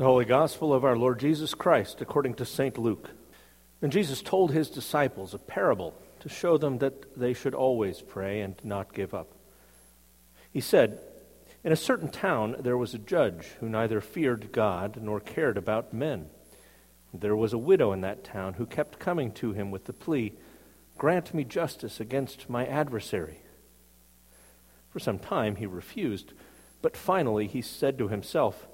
The Holy Gospel of our Lord Jesus Christ according to St. Luke. And Jesus told his disciples a parable to show them that they should always pray and not give up. He said, In a certain town there was a judge who neither feared God nor cared about men. There was a widow in that town who kept coming to him with the plea, Grant me justice against my adversary. For some time he refused, but finally he said to himself,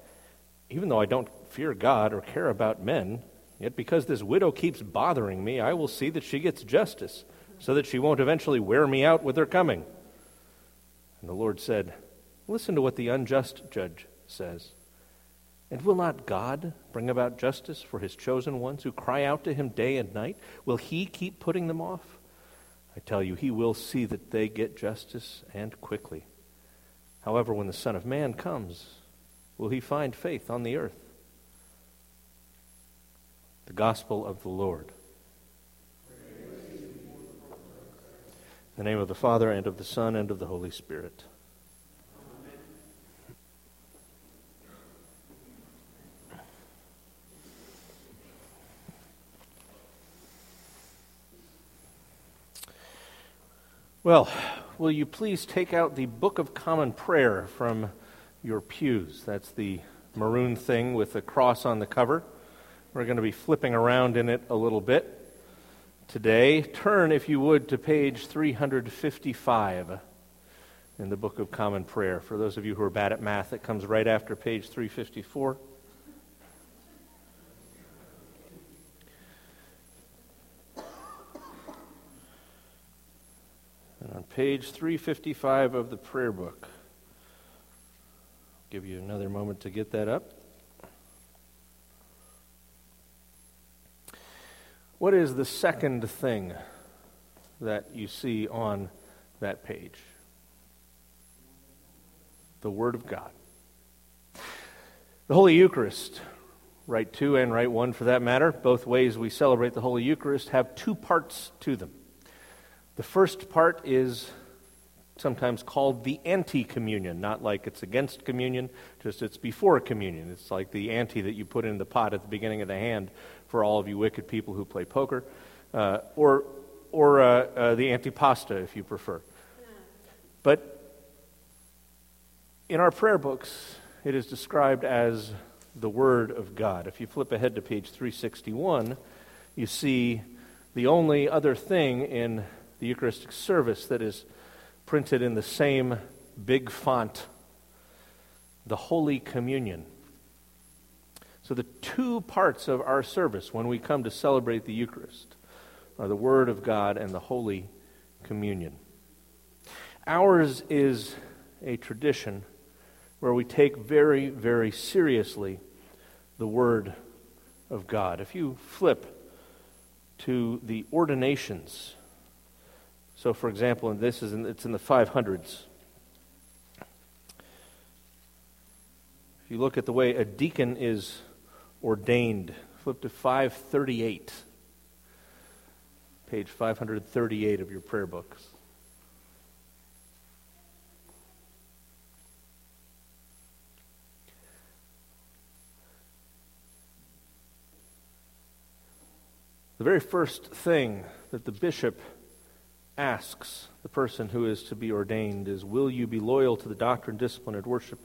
even though I don't fear God or care about men, yet because this widow keeps bothering me, I will see that she gets justice, so that she won't eventually wear me out with her coming. And the Lord said, Listen to what the unjust judge says. And will not God bring about justice for his chosen ones who cry out to him day and night? Will he keep putting them off? I tell you, he will see that they get justice and quickly. However, when the Son of Man comes, will he find faith on the earth? The Gospel of the Lord. In the name of the Father, and of the Son, and of the Holy Spirit. Well, will you please take out the Book of Common Prayer from your pews. That's the maroon thing with the cross on the cover. We're going to be flipping around in it a little bit today. Turn, if you would, to page 355 in the Book of Common Prayer. For those of you who are bad at math, it comes right after page 354. And on page 355 of the prayer book, Give you another moment to get that up. What is the second thing that you see on that page? The Word of God. The Holy Eucharist, rite two and rite one for that matter, both ways we celebrate the Holy Eucharist have two parts to them. The first part is sometimes called the ante communion, not like it's against communion, just it's before communion. It's like the ante that you put in the pot at the beginning of the hand for all of you wicked people who play poker, uh, or, or uh, uh, the antipasta if you prefer. But in our prayer books, it is described as the Word of God. If you flip ahead to page 361, you see the only other thing in the Eucharistic service that is printed in the same big font the Holy Communion. So, the two parts of our service when we come to celebrate the Eucharist are the Word of God and the Holy Communion. Ours is a tradition where we take very, very seriously the Word of God. If you flip to the ordinations so, for example, and this is in, it's in the 500s. If you look at the way a deacon is ordained, flip to 538, page 538 of your prayer books. The very first thing that the bishop asks the person who is to be ordained is Will you be loyal to the doctrine, discipline, and worship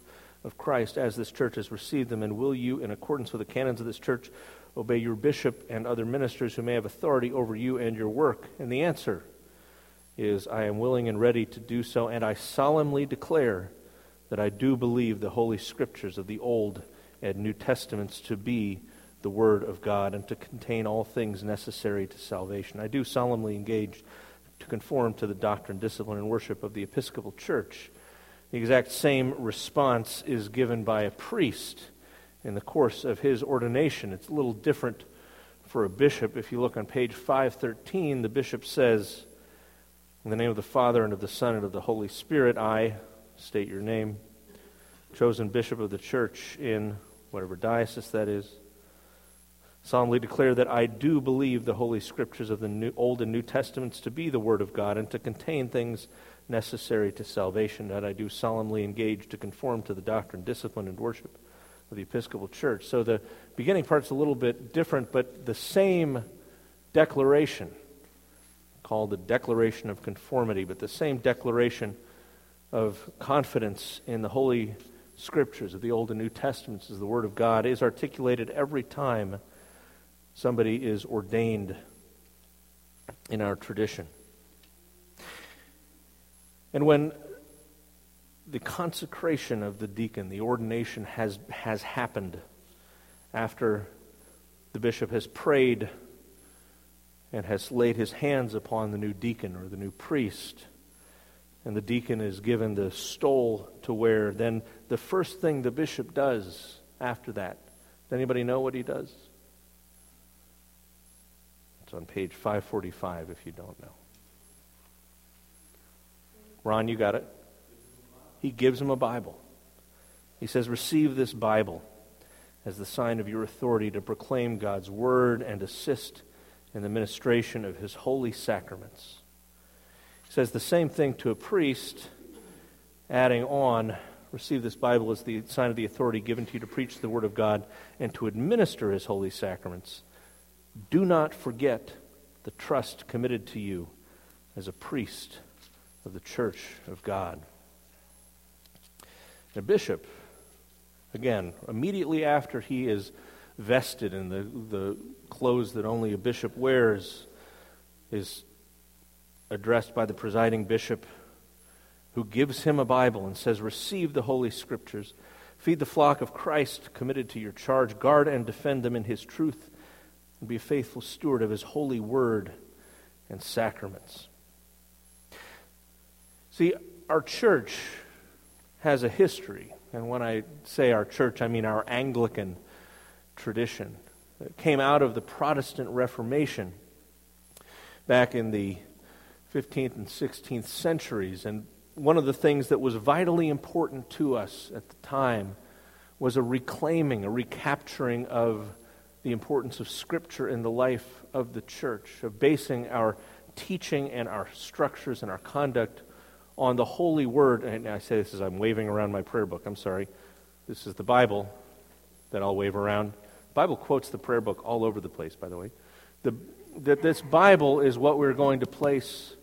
of Christ as this church has received them? And will you, in accordance with the canons of this church, obey your bishop and other ministers who may have authority over you and your work? And the answer is I am willing and ready to do so, and I solemnly declare that I do believe the Holy Scriptures of the Old and New Testaments to be the Word of God and to contain all things necessary to salvation. I do solemnly engage to conform to the doctrine, discipline, and worship of the Episcopal Church. The exact same response is given by a priest in the course of his ordination. It's a little different for a bishop. If you look on page 513, the bishop says, In the name of the Father, and of the Son, and of the Holy Spirit, I state your name, chosen bishop of the church in whatever diocese that is solemnly declare that I do believe the Holy Scriptures of the New, Old and New Testaments to be the Word of God and to contain things necessary to salvation, that I do solemnly engage to conform to the doctrine, discipline, and worship of the Episcopal Church. So the beginning part's a little bit different, but the same declaration, called the Declaration of Conformity, but the same declaration of confidence in the Holy Scriptures of the Old and New Testaments as the Word of God is articulated every time somebody is ordained in our tradition. And when the consecration of the deacon, the ordination, has, has happened after the bishop has prayed and has laid his hands upon the new deacon or the new priest, and the deacon is given the stole to wear, then the first thing the bishop does after that, does anybody know what he does? It's on page 545 if you don't know. Ron, you got it? He gives him a Bible. He says, Receive this Bible as the sign of your authority to proclaim God's word and assist in the ministration of his holy sacraments. He says the same thing to a priest, adding on, Receive this Bible as the sign of the authority given to you to preach the word of God and to administer his holy sacraments. Do not forget the trust committed to you as a priest of the church of God. A bishop, again, immediately after he is vested in the, the clothes that only a bishop wears, is addressed by the presiding bishop who gives him a Bible and says, Receive the Holy Scriptures, feed the flock of Christ committed to your charge, guard and defend them in his truth, and be a faithful steward of his holy word and sacraments. See, our church has a history. And when I say our church, I mean our Anglican tradition. It came out of the Protestant Reformation back in the 15th and 16th centuries. And one of the things that was vitally important to us at the time was a reclaiming, a recapturing of the importance of Scripture in the life of the church, of basing our teaching and our structures and our conduct on the holy word. And I say this as I'm waving around my prayer book. I'm sorry. This is the Bible that I'll wave around. The Bible quotes the prayer book all over the place, by the way. The, that this Bible is what we're going to place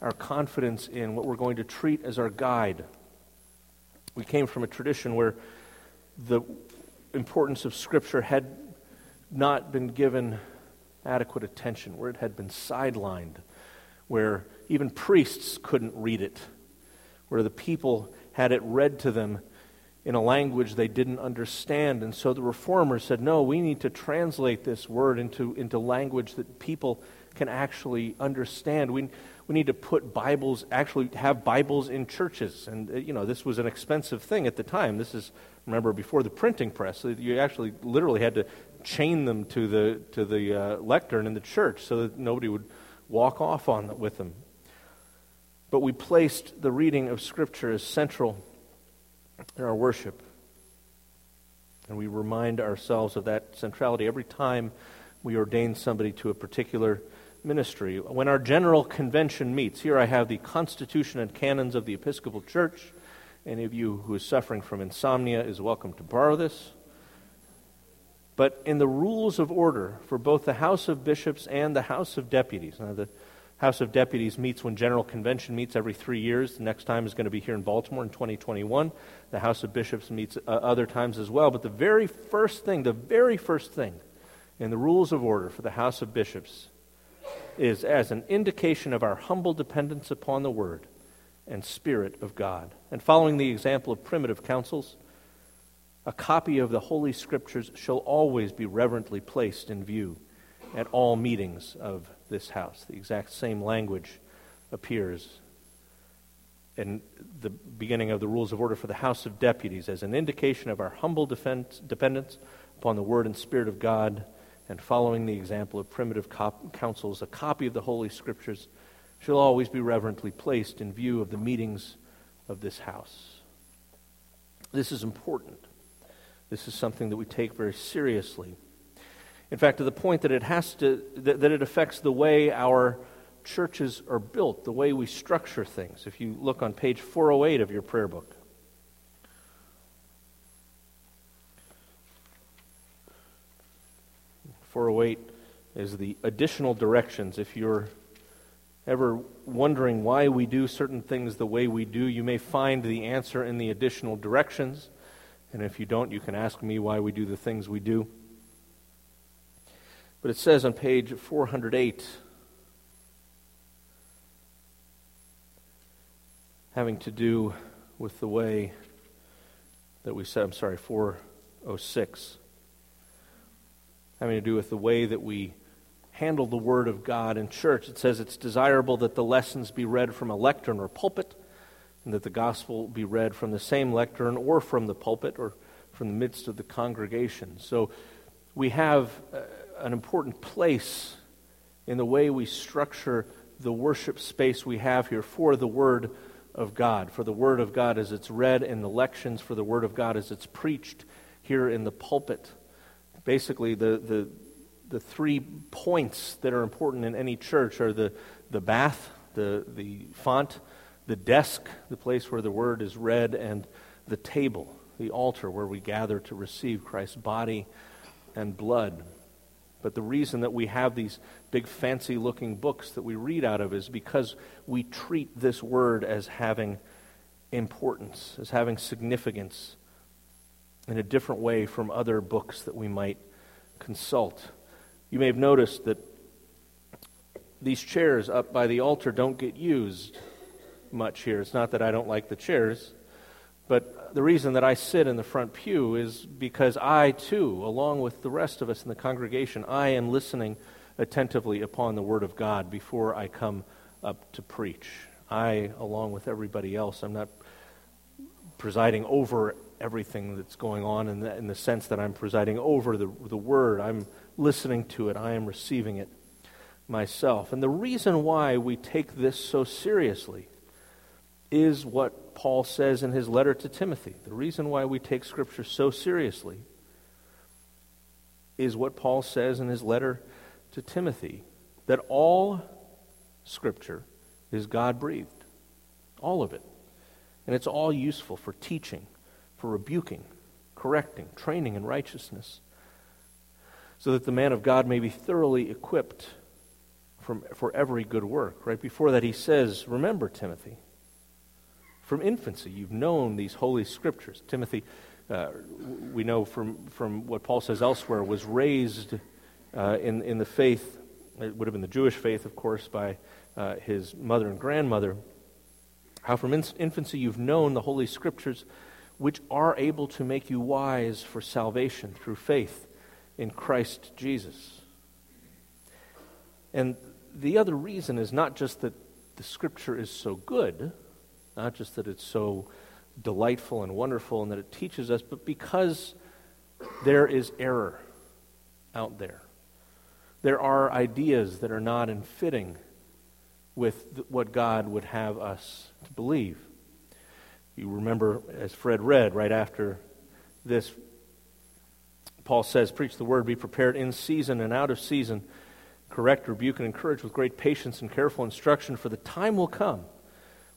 our confidence in, what we're going to treat as our guide. We came from a tradition where the importance of Scripture had not been given adequate attention, where it had been sidelined, where even priests couldn't read it, where the people had it read to them in a language they didn't understand. And so the reformers said, no, we need to translate this word into, into language that people can actually understand. We, we need to put Bibles, actually have Bibles in churches. And, uh, you know, this was an expensive thing at the time. This is, remember, before the printing press. You actually literally had to chain them to the, to the uh, lectern in the church so that nobody would walk off on with them. But we placed the reading of Scripture as central in our worship. And we remind ourselves of that centrality every time we ordain somebody to a particular ministry. When our general convention meets, here I have the Constitution and Canons of the Episcopal Church. Any of you who is suffering from insomnia is welcome to borrow this. But in the rules of order for both the House of Bishops and the House of Deputies, now the House of Deputies meets when General Convention meets every three years. The next time is going to be here in Baltimore in 2021. The House of Bishops meets uh, other times as well. But the very first thing, the very first thing in the rules of order for the House of Bishops is as an indication of our humble dependence upon the Word and Spirit of God. And following the example of primitive councils, a copy of the Holy Scriptures shall always be reverently placed in view at all meetings of this house. The exact same language appears in the beginning of the rules of order for the House of Deputies as an indication of our humble defense, dependence upon the Word and Spirit of God, and following the example of primitive cop- councils, a copy of the Holy Scriptures shall always be reverently placed in view of the meetings of this house. This is important. This is something that we take very seriously. In fact, to the point that it has to that, that it affects the way our churches are built, the way we structure things. If you look on page 408 of your prayer book. 408 is the additional directions. If you're ever wondering why we do certain things the way we do, you may find the answer in the additional directions. And if you don't, you can ask me why we do the things we do. But it says on page 408, having to do with the way that we said, I'm sorry, 406, having to do with the way that we handle the Word of God in church. It says it's desirable that the lessons be read from a lectern or pulpit, and that the gospel be read from the same lectern or from the pulpit or from the midst of the congregation. So we have uh, an important place in the way we structure the worship space we have here for the Word of God. For the Word of God as it's read in the lections, for the Word of God as it's preached here in the pulpit. Basically, the, the, the three points that are important in any church are the, the bath, the, the font, the desk, the place where the word is read, and the table, the altar where we gather to receive Christ's body and blood. But the reason that we have these big fancy looking books that we read out of is because we treat this word as having importance, as having significance in a different way from other books that we might consult. You may have noticed that these chairs up by the altar don't get used much here. It's not that I don't like the chairs, but the reason that I sit in the front pew is because I, too, along with the rest of us in the congregation, I am listening attentively upon the Word of God before I come up to preach. I, along with everybody else, I'm not presiding over everything that's going on in the, in the sense that I'm presiding over the, the Word. I'm listening to it, I am receiving it myself. And the reason why we take this so seriously is what Paul says in his letter to Timothy. The reason why we take Scripture so seriously is what Paul says in his letter to Timothy that all Scripture is God breathed. All of it. And it's all useful for teaching, for rebuking, correcting, training in righteousness so that the man of God may be thoroughly equipped for every good work. Right before that, he says, Remember, Timothy, from infancy you've known these holy scriptures. Timothy, uh, we know from, from what Paul says elsewhere, was raised uh, in, in the faith, it would have been the Jewish faith, of course, by uh, his mother and grandmother. How from in- infancy you've known the holy scriptures, which are able to make you wise for salvation through faith in Christ Jesus. And the other reason is not just that the Scripture is so good, not just that it's so delightful and wonderful and that it teaches us, but because there is error out there. There are ideas that are not in fitting with what God would have us to believe. You remember, as Fred read right after this Paul says, Preach the word, be prepared in season and out of season, correct, rebuke, and encourage with great patience and careful instruction, for the time will come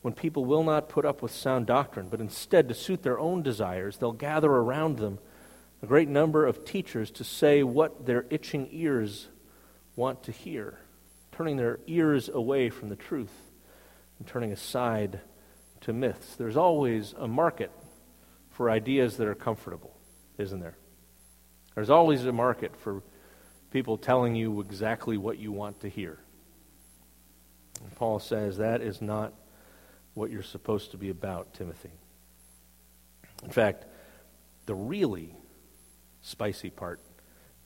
when people will not put up with sound doctrine, but instead, to suit their own desires, they'll gather around them a great number of teachers to say what their itching ears want to hear, turning their ears away from the truth and turning aside to myths. There's always a market for ideas that are comfortable, isn't there? There's always a market for people telling you exactly what you want to hear. And Paul says that is not what you're supposed to be about, Timothy. In fact, the really spicy part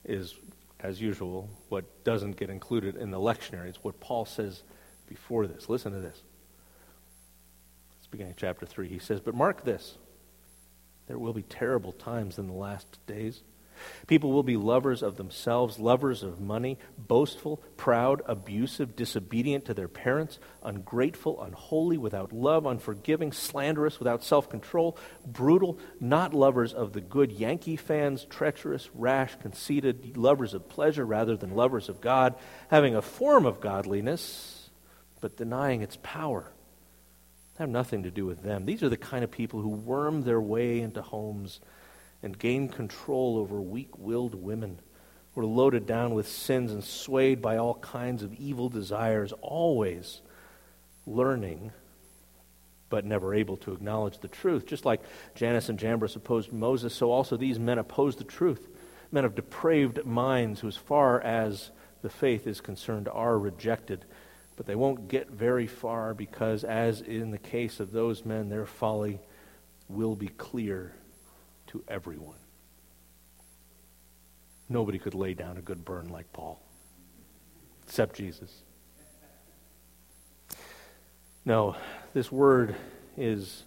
is, as usual, what doesn't get included in the lectionary. It's what Paul says before this. Listen to this. It's beginning of chapter 3. He says, But mark this there will be terrible times in the last days. People will be lovers of themselves, lovers of money, boastful, proud, abusive, disobedient to their parents, ungrateful, unholy, without love, unforgiving, slanderous, without self control, brutal, not lovers of the good, Yankee fans, treacherous, rash, conceited, lovers of pleasure rather than lovers of God, having a form of godliness, but denying its power. have nothing to do with them. These are the kind of people who worm their way into homes and gain control over weak willed women, We're loaded down with sins and swayed by all kinds of evil desires, always learning but never able to acknowledge the truth. Just like Jannes and Jambres opposed Moses, so also these men oppose the truth. Men of depraved minds who, as far as the faith is concerned, are rejected. But they won't get very far because, as in the case of those men, their folly will be clear to everyone. Nobody could lay down a good burn like Paul, except Jesus. No, this word is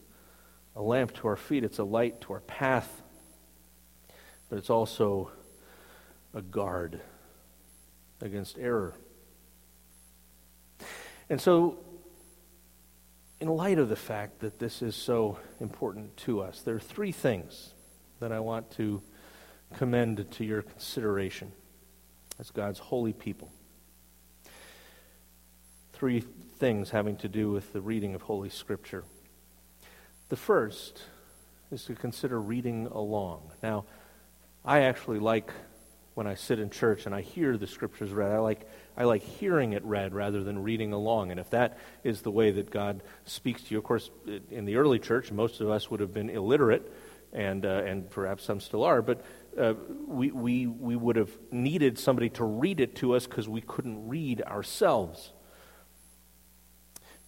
a lamp to our feet, it's a light to our path, but it's also a guard against error. And so, in light of the fact that this is so important to us, there are three things that I want to commend to your consideration as God's holy people. Three things having to do with the reading of Holy Scripture. The first is to consider reading along. Now, I actually like when I sit in church and I hear the scriptures read. I like I like hearing it read rather than reading along. And if that is the way that God speaks to you, of course, in the early church, most of us would have been illiterate, and uh, and perhaps some still are, but uh, we, we, we would have needed somebody to read it to us because we couldn't read ourselves.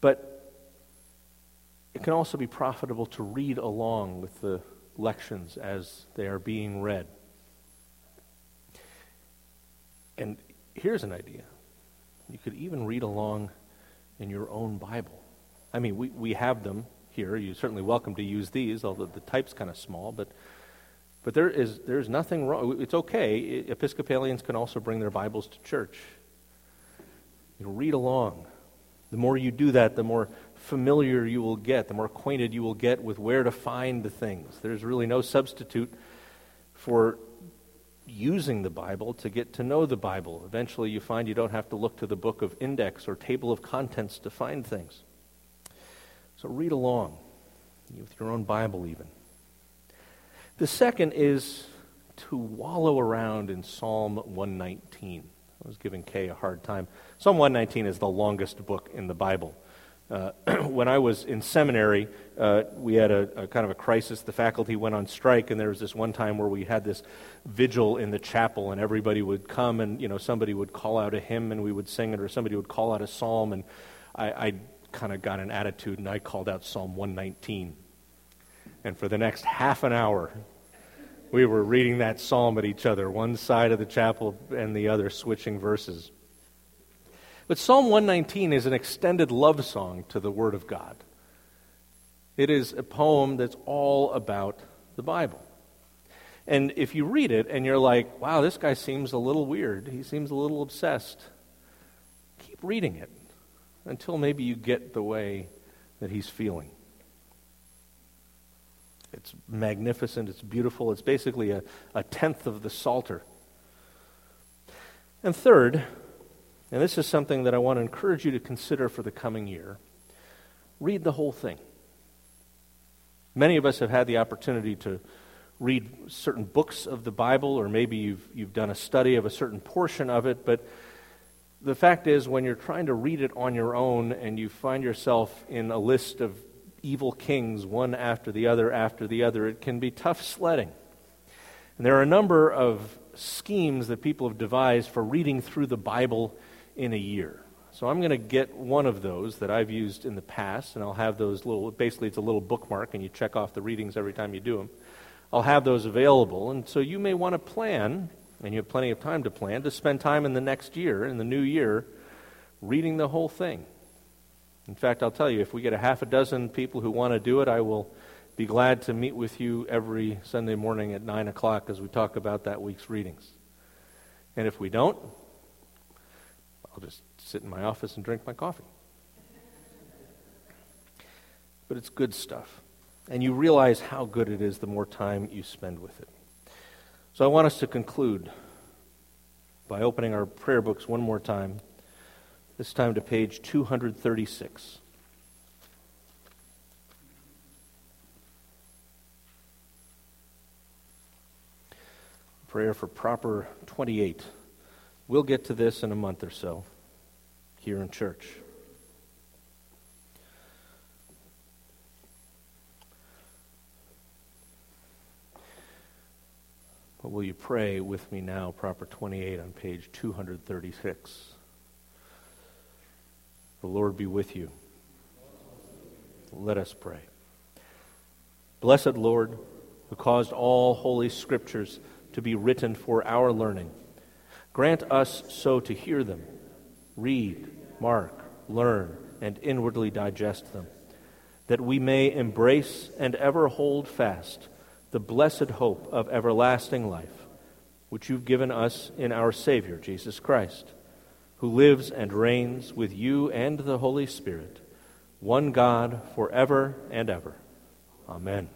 But it can also be profitable to read along with the lections as they are being read. And here's an idea you could even read along in your own Bible. I mean, we, we have them here. You're certainly welcome to use these, although the type's kind of small, but but there is there's nothing wrong. It's okay. Episcopalians can also bring their Bibles to church. You know, read along. The more you do that, the more familiar you will get, the more acquainted you will get with where to find the things. There's really no substitute for using the Bible to get to know the Bible. Eventually, you find you don't have to look to the book of index or table of contents to find things. So read along with your own Bible, even. The second is to wallow around in Psalm 119. I was giving Kay a hard time. Psalm 119 is the longest book in the Bible. Uh, when I was in seminary, uh, we had a, a, kind of a crisis. The faculty went on strike, and there was this one time where we had this vigil in the chapel, and everybody would come, and you know somebody would call out a hymn, and we would sing it, or somebody would call out a psalm, and I, I kind of got an attitude, and I called out Psalm 119. And for the next half an hour, we were reading that psalm at each other, one side of the chapel and the other, switching verses. But Psalm 119 is an extended love song to the Word of God. It is a poem that's all about the Bible. And if you read it and you're like, wow, this guy seems a little weird, he seems a little obsessed, keep reading it until maybe you get the way that he's feeling. It's magnificent, it's beautiful, it's basically a, a tenth of the Psalter. And third, and this is something that I want to encourage you to consider for the coming year read the whole thing. Many of us have had the opportunity to read certain books of the Bible, or maybe you've, you've done a study of a certain portion of it, but the fact is, when you're trying to read it on your own and you find yourself in a list of evil kings, one after the other after the other, it can be tough sledding. And there are a number of schemes that people have devised for reading through the Bible in a year. So I'm going to get one of those that I've used in the past, and I'll have those little, basically, it's a little bookmark, and you check off the readings every time you do them. I'll have those available. And so you may want to plan, and you have plenty of time to plan, to spend time in the next year, in the new year, reading the whole thing. In fact, I'll tell you, if we get a half a dozen people who want to do it, I will be glad to meet with you every Sunday morning at 9 o'clock as we talk about that week's readings. And if we don't, I'll just sit in my office and drink my coffee. But it's good stuff. And you realize how good it is the more time you spend with it. So I want us to conclude by opening our prayer books one more time this time to page 236. Prayer for proper 28. We'll get to this in a month or so here in church. But will you pray with me now, proper 28 on page 236? The Lord be with you. Let us pray. Blessed Lord, who caused all holy scriptures to be written for our learning, grant us so to hear them, read, mark, learn, and inwardly digest them, that we may embrace and ever hold fast the blessed hope of everlasting life, which you've given us in our Savior, Jesus Christ, who lives and reigns with you and the Holy Spirit, one God, forever and ever. Amen.